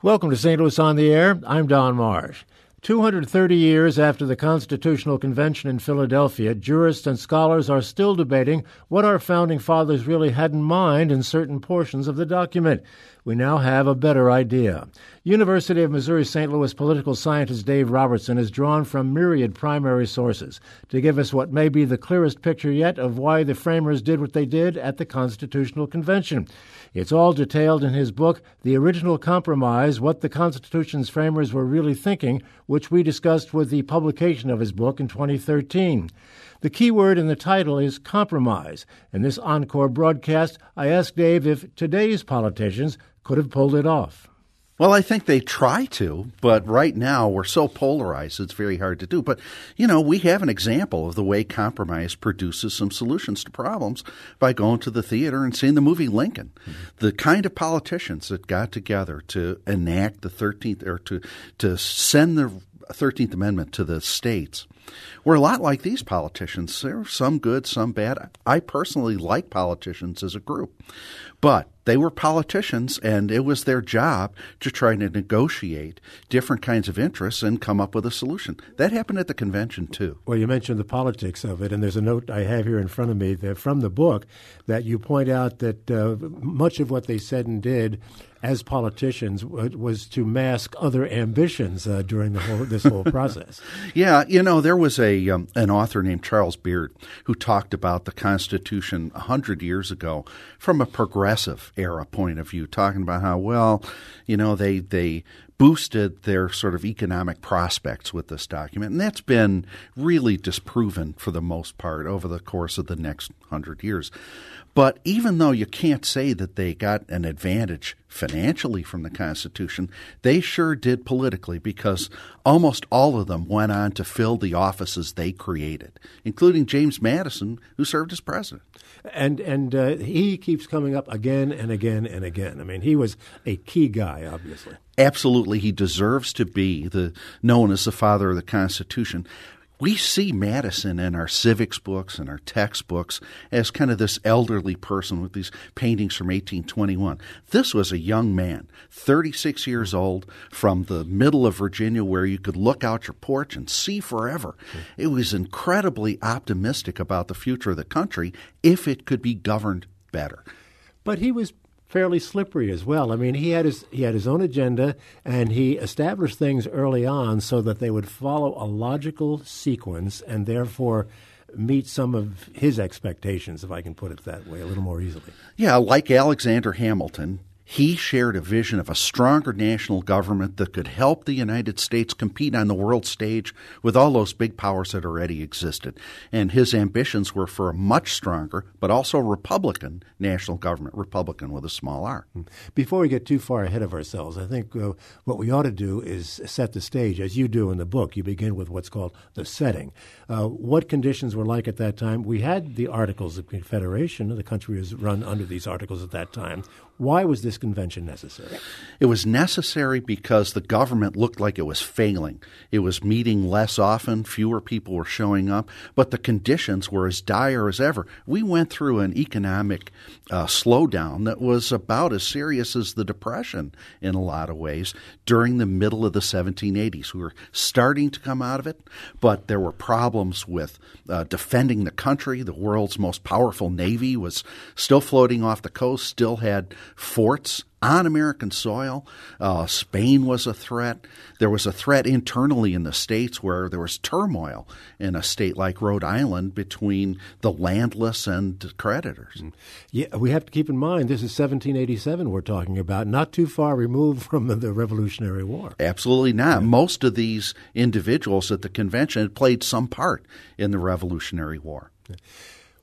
Welcome to St. Louis on the Air. I'm Don Marsh. 230 years after the Constitutional Convention in Philadelphia, jurists and scholars are still debating what our founding fathers really had in mind in certain portions of the document. We now have a better idea. University of Missouri St. Louis political scientist Dave Robertson has drawn from myriad primary sources to give us what may be the clearest picture yet of why the framers did what they did at the Constitutional Convention. It's all detailed in his book, The Original Compromise What the Constitution's Framers Were Really Thinking, which we discussed with the publication of his book in 2013. The key word in the title is compromise. In this encore broadcast, I asked Dave if today's politicians could have pulled it off. Well, I think they try to, but right now we're so polarized it's very hard to do. But, you know, we have an example of the way compromise produces some solutions to problems by going to the theater and seeing the movie Lincoln. Mm-hmm. The kind of politicians that got together to enact the 13th or to, to send the 13th Amendment to the states were a lot like these politicians. There are some good, some bad. I personally like politicians as a group. But they were politicians, and it was their job to try to negotiate different kinds of interests and come up with a solution. That happened at the convention, too. Well, you mentioned the politics of it, and there's a note I have here in front of me from the book that you point out that uh, much of what they said and did as politicians was to mask other ambitions uh, during the whole this whole process. yeah, you know, there was a um, an author named Charles Beard who talked about the Constitution hundred years ago from a progressive era point of view, talking about how well, you know, they they boosted their sort of economic prospects with this document. And that's been really disproven for the most part over the course of the next hundred years. But even though you can't say that they got an advantage financially from the Constitution, they sure did politically because almost all of them went on to fill the offices they created, including James Madison, who served as president. And and uh, he keeps coming up again and again and again. I mean, he was a key guy, obviously. Absolutely, he deserves to be the known as the father of the Constitution we see Madison in our civics books and our textbooks as kind of this elderly person with these paintings from 1821. This was a young man, 36 years old, from the middle of Virginia where you could look out your porch and see forever. Hmm. It was incredibly optimistic about the future of the country if it could be governed better. But he was fairly slippery as well. I mean, he had his he had his own agenda, and he established things early on so that they would follow a logical sequence, and therefore meet some of his expectations, if I can put it that way, a little more easily. Yeah, like Alexander Hamilton, he shared a vision of a stronger national government that could help the United States compete on the world stage with all those big powers that already existed. And his ambitions were for a much stronger, but also Republican national government, Republican with a small r. Before we get too far ahead of ourselves, I think uh, what we ought to do is set the stage, as you do in the book. You begin with what's called the setting. Uh, what conditions were like at that time? We had the Articles of Confederation. The country was run under these articles at that time. Why was this convention necessary? It was necessary because the government looked like it was failing. It was meeting less often, fewer people were showing up, but the conditions were as dire as ever. We went through an economic uh, slowdown that was about as serious as the Depression in a lot of ways during the middle of the 1780s. We were starting to come out of it, but there were problems with uh, defending the country. The world's most powerful navy was still floating off the coast, still had forts on American soil. Uh, Spain was a threat. There was a threat internally in the states where there was turmoil in a state like Rhode Island between the landless and creditors. Mm. Yeah, we have to keep in mind this is 1787 we're talking about, not too far removed from the Revolutionary War. Absolutely not. Yeah. Most of these individuals at the convention had played some part in the Revolutionary War.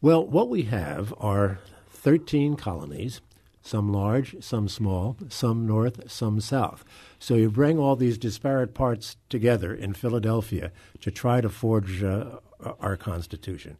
Well, what we have are 13 colonies some large, some small, some north, some south. So you bring all these disparate parts together in Philadelphia to try to forge uh, our Constitution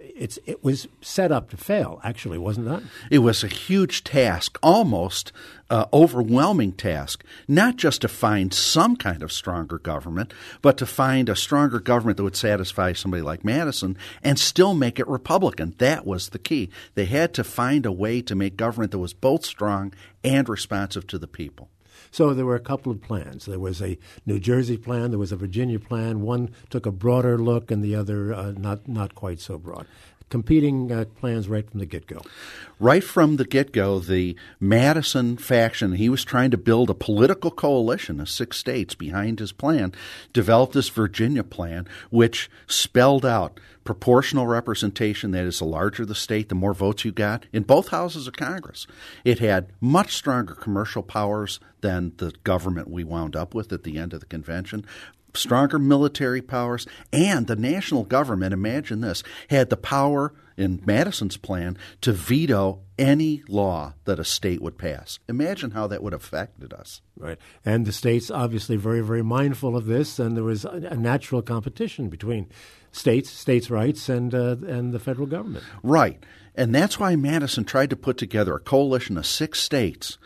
it's it was set up to fail. Actually, wasn't that? It was a huge task, almost uh, overwhelming task. Not just to find some kind of stronger government, but to find a stronger government that would satisfy somebody like Madison and still make it Republican. That was the key. They had to find a way to make government that was both strong and responsive to the people. So there were a couple of plans. There was a New Jersey plan, there was a Virginia plan. One took a broader look, and the other uh, not not quite so broad competing uh, plans right from the get go. Right from the get go, the Madison faction, he was trying to build a political coalition of six states behind his plan, developed this Virginia plan, which spelled out proportional representation that is, the larger the state, the more votes you got in both houses of Congress. It had much stronger commercial powers than the government we wound up with at the end of the convention, stronger military powers, and the national government, imagine this, had the power in Madison's plan to veto any law that a state would pass. Imagine how that would have affected us. Right. And the states obviously very, very mindful of this, and there was a, natural competition between states, states' rights, and, uh, and the federal government. Right. And that's why Madison tried to put together a coalition of six states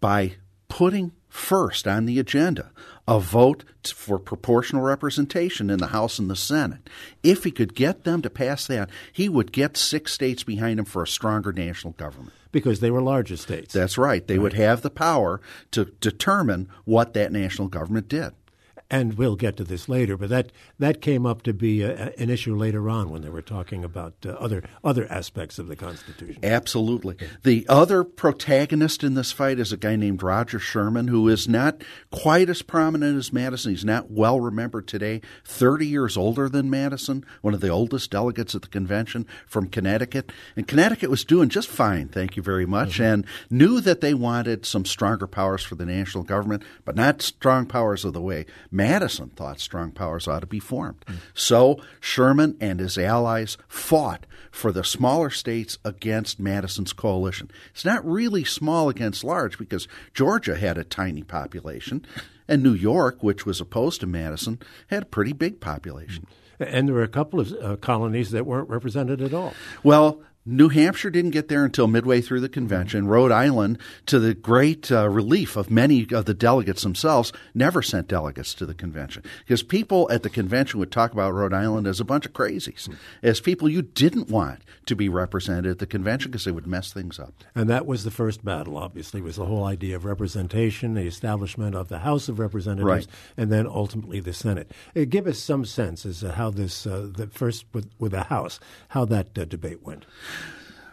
by putting first on the agenda a vote for proportional representation in the House and the Senate. If he could get them to pass that, he would get six states behind him for a stronger national government. Because they were larger states. That's right. They right. would have the power to determine what that national government did and we'll get to this later, but that that came up to be a, an issue later on when they were talking about uh, other other aspects of the Constitution. Absolutely. The other protagonist in this fight is a guy named Roger Sherman, who is not quite as prominent as Madison. He's not well remembered today. Thirty years older than Madison, one of the oldest delegates at the convention from Connecticut, and Connecticut was doing just fine. Thank you very much, mm-hmm. and knew that they wanted some stronger powers for the national government, but not strong powers of the way. Madison thought strong powers ought to be formed. Mm. So Sherman and his allies fought for the smaller states against Madison's coalition. It's not really small against large because Georgia had a tiny population, and New York, which was opposed to Madison, had a pretty big population. And there were a couple of uh, colonies that weren't represented at all. Well, New Hampshire didn't get there until midway through the convention. Rhode Island, to the great uh, relief of many of the delegates themselves, never sent delegates to the convention because people at the convention would talk about Rhode Island as a bunch of crazies, as people you didn't want to be represented at the convention because they would mess things up. And that was the first battle, obviously, was the whole idea of representation, the establishment of the House of Representatives, right. and then ultimately the Senate. Uh, give us some sense as to how this, uh, the first with, with the House, how that uh, debate went.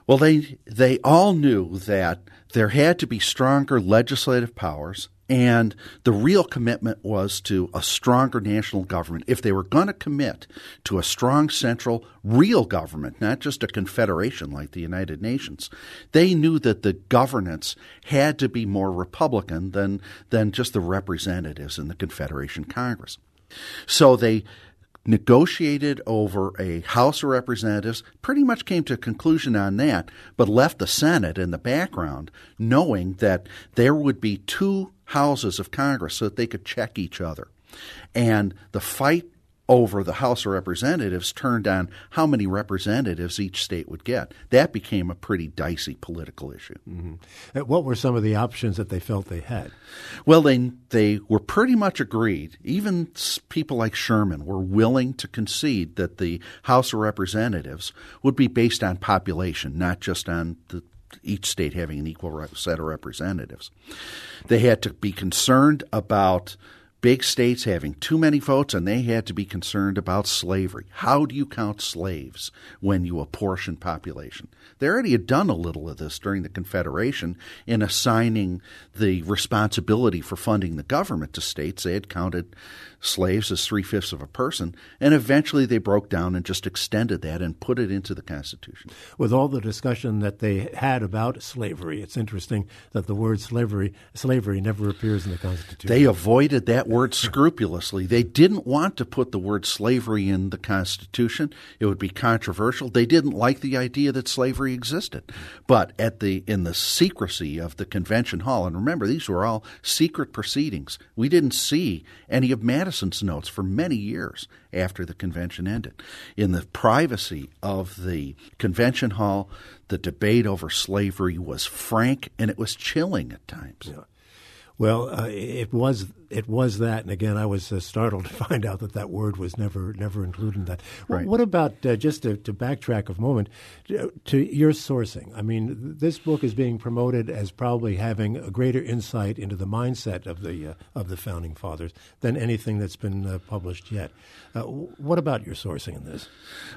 Well, they they all knew that there had to be stronger legislative powers, and the real commitment was to a stronger national government. If they were going to commit to a strong central, real government, not just a confederation like the United Nations, they knew that the governance had to be more Republican than than just the representatives in the Confederation Congress. So they negotiated over a House of Representatives, pretty much came to a conclusion on that, but left the Senate in the background, knowing that there would be two houses of Congress so that they could check each other. And the fight over the House of Representatives turned on how many representatives each state would get. That became a pretty dicey political issue. Mm-hmm. What were some of the options that they felt they had? Well, they they were pretty much agreed. Even people like Sherman were willing to concede that the House of Representatives would be based on population, not just on the each state having an equal set of representatives. They had to be concerned about big states having too many votes and they had to be concerned about slavery. How do you count slaves when you apportion population? They already had done a little of this during the Confederation in assigning the responsibility for funding the government to states. They had counted slaves as three fifths of a person, and eventually they broke down and just extended that and put it into the Constitution. With all the discussion that they had about slavery, it's interesting that the word slavery slavery never appears in the Constitution. They avoided that word scrupulously. They didn't want to put the word slavery in the Constitution. It would be controversial. They didn't like the idea that slavery existed. But at the in the secrecy of the convention hall, and remember these were all secret proceedings. We didn't see any of Madison's notes for many years after the convention ended. In the privacy of the convention hall, the debate over slavery was frank and it was chilling at times. Yeah. Well, uh, it was it was that, and again, I was uh, startled to find out that that word was never never included in that. Right. What about uh, just to, to, backtrack a moment to, to, your sourcing? I mean, this book is being promoted as probably having a greater insight into the mindset of the uh, of the founding fathers than anything that's been uh, published yet. Uh, what about your sourcing in this?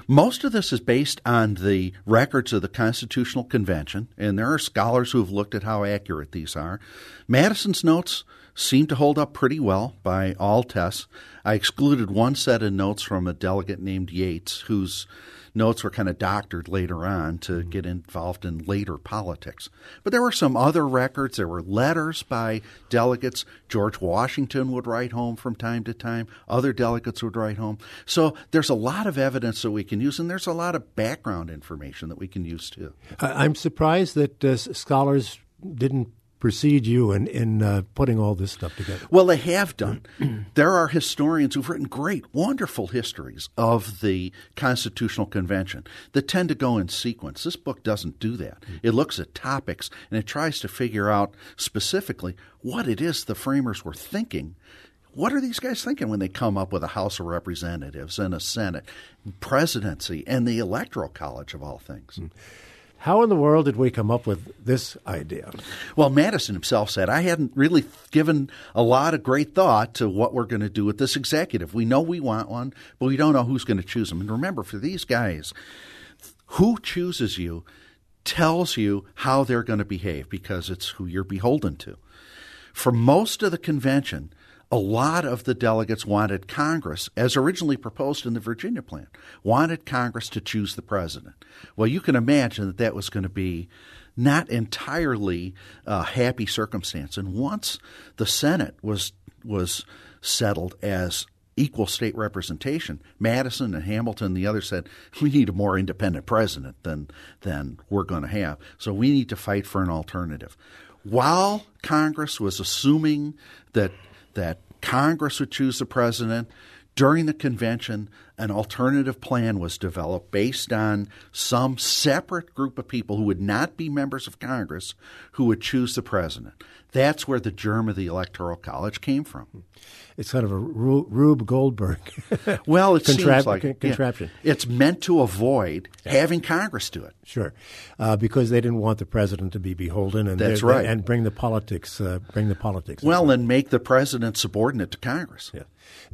Most of this is based on the records of the Constitutional Convention, and there are scholars who have looked at how accurate these are. Madison's notes seem to hold up pretty well by all tests. I excluded one set of notes from a delegate named Yates, whose notes were kind of doctored later on to mm-hmm. get involved in later politics. But there were some other records. There were letters by delegates. George Washington would write home from time to time. Other delegates would write home. So there's a lot of evidence that we can use, and there's a lot of background information that we can use too. I'm surprised that uh, scholars didn't precede you in, in uh, putting all this stuff together? Well, they have done. there are historians who've written great, wonderful histories of the Constitutional Convention that tend to go in sequence. This book doesn't do that. It looks at topics and it tries to figure out specifically what it is the framers were thinking what are these guys thinking when they come up with a House of Representatives and a Senate, presidency, and the Electoral College of all things? Mm. How in the world did we come up with this idea? Well, Madison himself said, I hadn't really given a lot of great thought to what we're going to do with this executive. We know we want one, but we don't know who's going to choose them. And remember, for these guys, who chooses you tells you how they're going to behave because it's who you're beholden to. For most of the convention, a lot of the delegates wanted Congress, as originally proposed in the Virginia plan, wanted Congress to choose the president. Well, you can imagine that that was going to be not entirely a happy circumstance. And once the Senate was was settled as equal state representation, Madison and Hamilton the others said, we need a more independent president than than we're going to have. So we need to fight for an alternative. While Congress was assuming that that Congress would choose the president. During the convention, an alternative plan was developed based on some separate group of people who would not be members of Congress who would choose the president. That's where the germ of the Electoral College came from. It's kind of a Rube Goldberg. well, it Contra- seems like contraption. Yeah, it's meant to avoid having Congress do it. Sure, uh, because they didn't want the president to be beholden, and that's right, and bring the politics, uh, bring the politics. Well, and make the president subordinate to Congress. Yeah.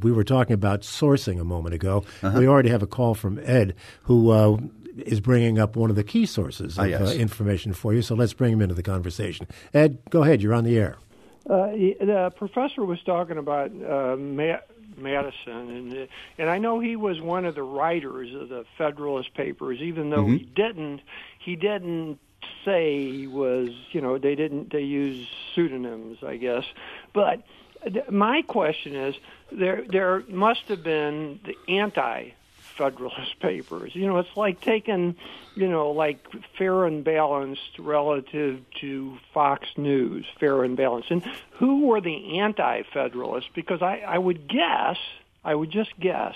We were talking about sourcing a moment ago. Uh-huh. We already have a call from Ed, who uh, is bringing up one of the key sources ah, of yes. uh, information for you. So let's bring him into the conversation. Ed, go ahead. You're on the air. Uh, the professor was talking about uh, Madison, and uh, and I know he was one of the writers of the Federalist Papers, even though mm-hmm. he didn't he didn't say he was you know they didn't they use pseudonyms I guess, but my question is there there must have been the anti Federalist Papers. You know, it's like taking, you know, like fair and balanced relative to Fox News, fair and balanced. And who were the anti-Federalists? Because I, I would guess, I would just guess,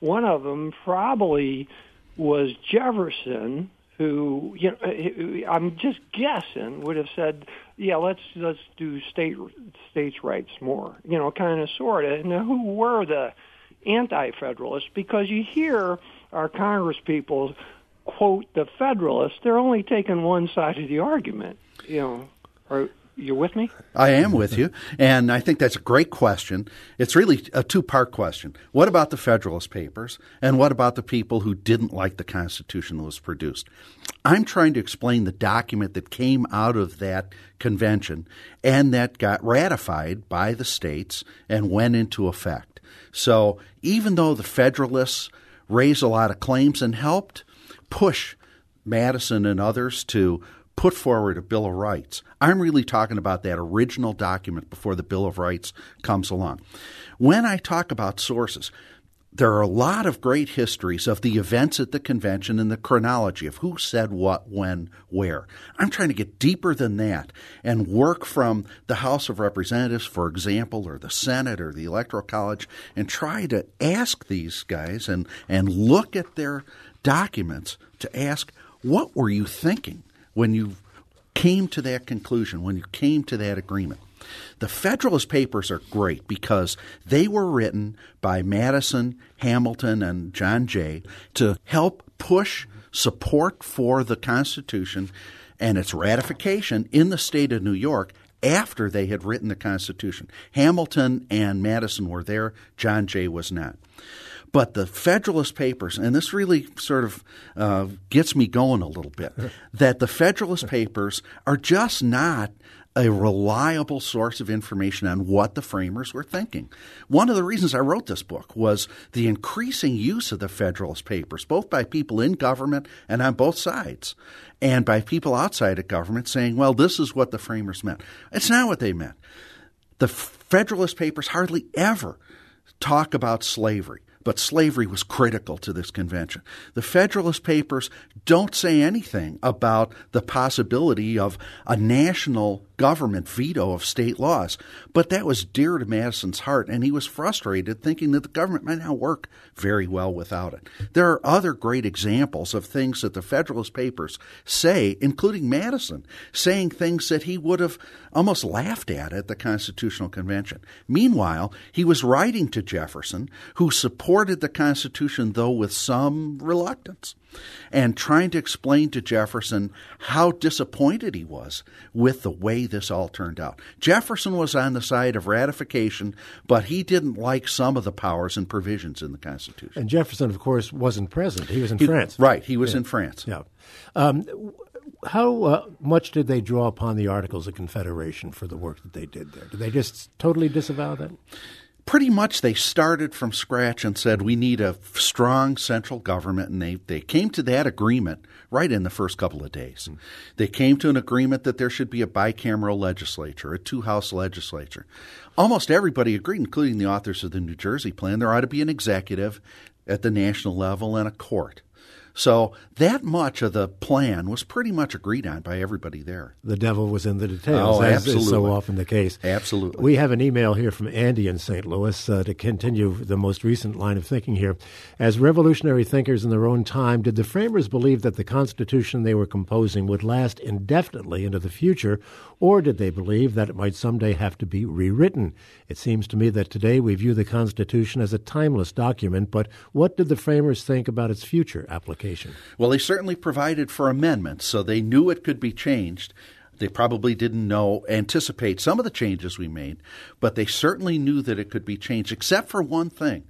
one of them probably was Jefferson, who you know I'm just guessing would have said, yeah, let's let's do state states' rights more, you know, kind of sort of. Now, who were the anti-federalists? Because you hear our Congress people quote the Federalists, they're only taking one side of the argument, you know. Or you with me? I am with you. And I think that's a great question. It's really a two part question. What about the Federalist Papers? And what about the people who didn't like the Constitution that was produced? I'm trying to explain the document that came out of that convention and that got ratified by the states and went into effect. So even though the Federalists raised a lot of claims and helped push Madison and others to put forward a Bill of Rights. I'm really talking about that original document before the Bill of Rights comes along. When I talk about sources, there are a lot of great histories of the events at the convention and the chronology of who said what, when, where. I'm trying to get deeper than that and work from the House of Representatives, for example, or the Senate or the Electoral College, and try to ask these guys and, and look at their documents to ask, what were you thinking? When you came to that conclusion, when you came to that agreement. The Federalist Papers are great because they were written by Madison, Hamilton, and John Jay to help push support for the Constitution and its ratification in the state of New York after they had written the Constitution. Hamilton and Madison were there, John Jay was not. But the Federalist Papers, and this really sort of uh, gets me going a little bit, that the Federalist Papers are just not a reliable source of information on what the framers were thinking. One of the reasons I wrote this book was the increasing use of the Federalist Papers, both by people in government and on both sides, and by people outside of government saying, well, this is what the framers meant. It's not what they meant. The Federalist Papers hardly ever talk about slavery but slavery was critical to this convention. The Federalist Papers don't say anything about the possibility of a national government veto of state laws, but that was dear to Madison's heart, and he was frustrated thinking that the government might not work very well without it. There are other great examples of things that the Federalist Papers say, including Madison, saying things that he would have almost laughed at at the Constitutional Convention. Meanwhile, he was writing to Jefferson, who supported the Constitution, though with some reluctance and trying to explain to Jefferson how disappointed he was with the way this all turned out. Jefferson was on the side of ratification, but he didn't like some of the powers and provisions in the Constitution. And Jefferson, of course, wasn't present. He was in he, France. Right, he was yeah. in France. Yeah. Um, how uh, much did they draw upon the Articles of Confederation for the work that they did there? Did they just totally disavow that? Pretty much they started from scratch and said we need a strong central government and they, they came to that agreement right in the first couple of days. Mm. they came to an agreement that there should be a bicameral legislature a two-house legislature. Almost everybody agreed including the authors of the new jersey plan there ought to be an executive at the national level and a court so that much of the plan was pretty much agreed on by everybody there. The devil was in the details, oh, as absolutely. is so often the case. Absolutely. We have an email here from Andy in St. Louis uh, to continue the most recent line of thinking here. As revolutionary thinkers in their own time, did the framers believe that the Constitution they were composing would last indefinitely into the future, or did they believe that it might someday have to be rewritten? It seems to me that today we view the Constitution as a timeless document, but what did the framers think about its future application? Well, they certainly provided for amendments, so they knew it could be changed. They probably didn't know, anticipate some of the changes we made, but they certainly knew that it could be changed, except for one thing.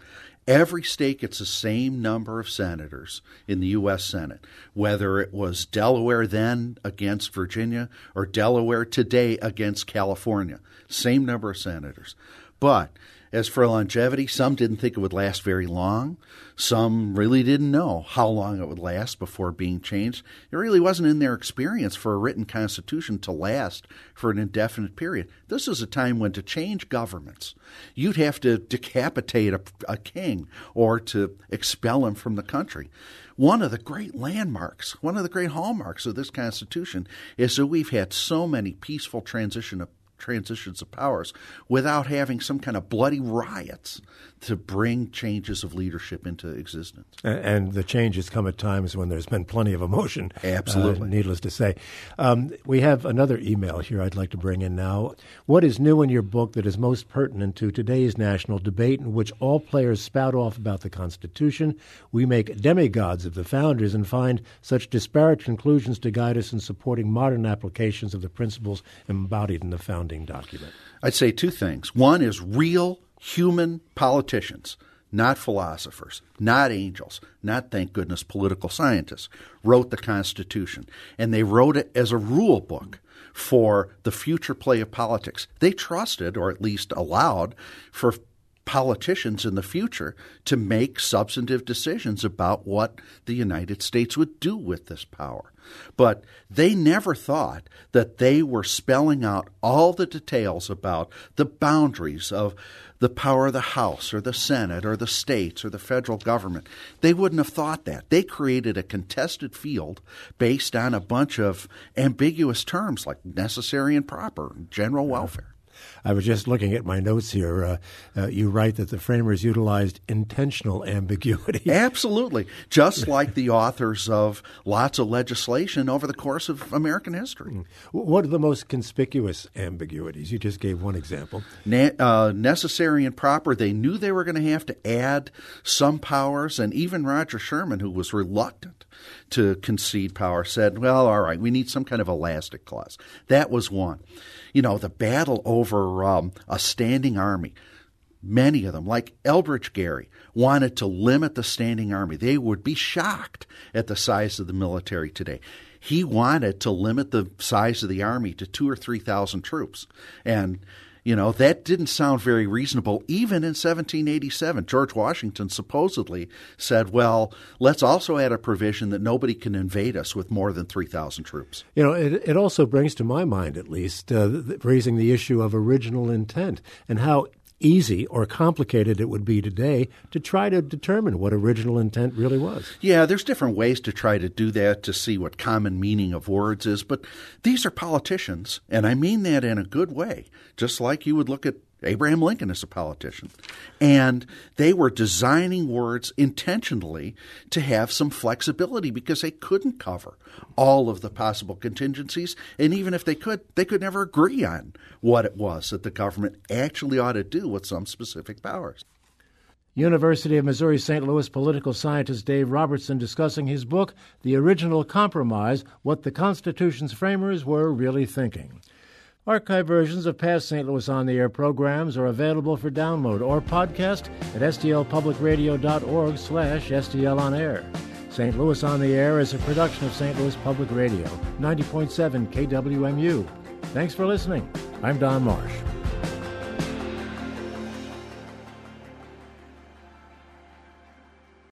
Every state gets the same number of senators in the U.S. Senate, whether it was Delaware then against Virginia or Delaware today against California. Same number of senators. But as for longevity, some didn't think it would last very long. Some really didn't know how long it would last before being changed. It really wasn't in their experience for a written constitution to last for an indefinite period. This is a time when to change governments, you'd have to decapitate a, a king or to expel him from the country one of the great landmarks, one of the great hallmarks of this Constitution is that we've had so many peaceful transition of transitions of powers without having some kind of bloody riots to bring changes of leadership into existence. And, the changes come at times when there's been plenty of emotion. Absolutely. Uh, needless to say. Um, we have another email here I'd like to bring in now. What is new in your book that is most pertinent to today's national debate in which all players spout off about the Constitution? We make demigods of the founders and find such disparate conclusions to guide us in supporting modern applications of the principles embodied in the founding document. I'd say two things. One is real human politicians, not philosophers, not angels, not, thank goodness, political scientists, wrote the Constitution. And they wrote it as a rule book for the future play of politics. They trusted, or at least allowed, for politicians in the future to make substantive decisions about what the United States would do with this power. But they never thought that they were spelling out all the details about the boundaries of the power of the House or the Senate or the states or the federal government. They wouldn't have thought that. They created a contested field based on a bunch of ambiguous terms like necessary and proper, and general welfare. I was just looking at my notes here. Uh, uh, you write that the framers utilized intentional ambiguity. Absolutely. Just like the authors of lots of legislation over the course of American history. Mm. What are the most conspicuous ambiguities? You just gave one example. Na- uh, necessary and proper. They knew they were going to have to add some powers, and even Roger Sherman, who was reluctant to concede power, said, well, all right, we need some kind of elastic clause. That was one. You know, the battle over um, a standing army. Many of them, like Elbridge Gerry, wanted to limit the standing army. They would be shocked at the size of the military today. He wanted to limit the size of the army to two or three thousand troops. And you know, that didn't sound very reasonable even in 1787. George Washington supposedly said, well, let's also add a provision that nobody can invade us with more than 3,000 troops. You know, it, it also brings to my mind, at least, uh, raising the issue of original intent and how easy or complicated it would be today to try to determine what original intent really was. Yeah, there's different ways to try to do that to see what common meaning of words is, but these are politicians, and I mean that in a good way, just like you would look at Abraham Lincoln is a politician. And they were designing words intentionally to have some flexibility because they couldn't cover all of the possible contingencies. And even if they could, they could never agree on what it was that the government actually ought to do with some specific powers. University of Missouri St. Louis political scientist Dave Robertson discussing his book, The Original Compromise What the Constitution's Framers Were Really Thinking. Archive versions of past St. Louis On the Air programs are available for download or podcast at stlpublicradio.org slash stlonair. St. Louis On the Air is a production of St. Louis Public Radio, 90.7 KWMU. Thanks for listening. I'm Don Marsh.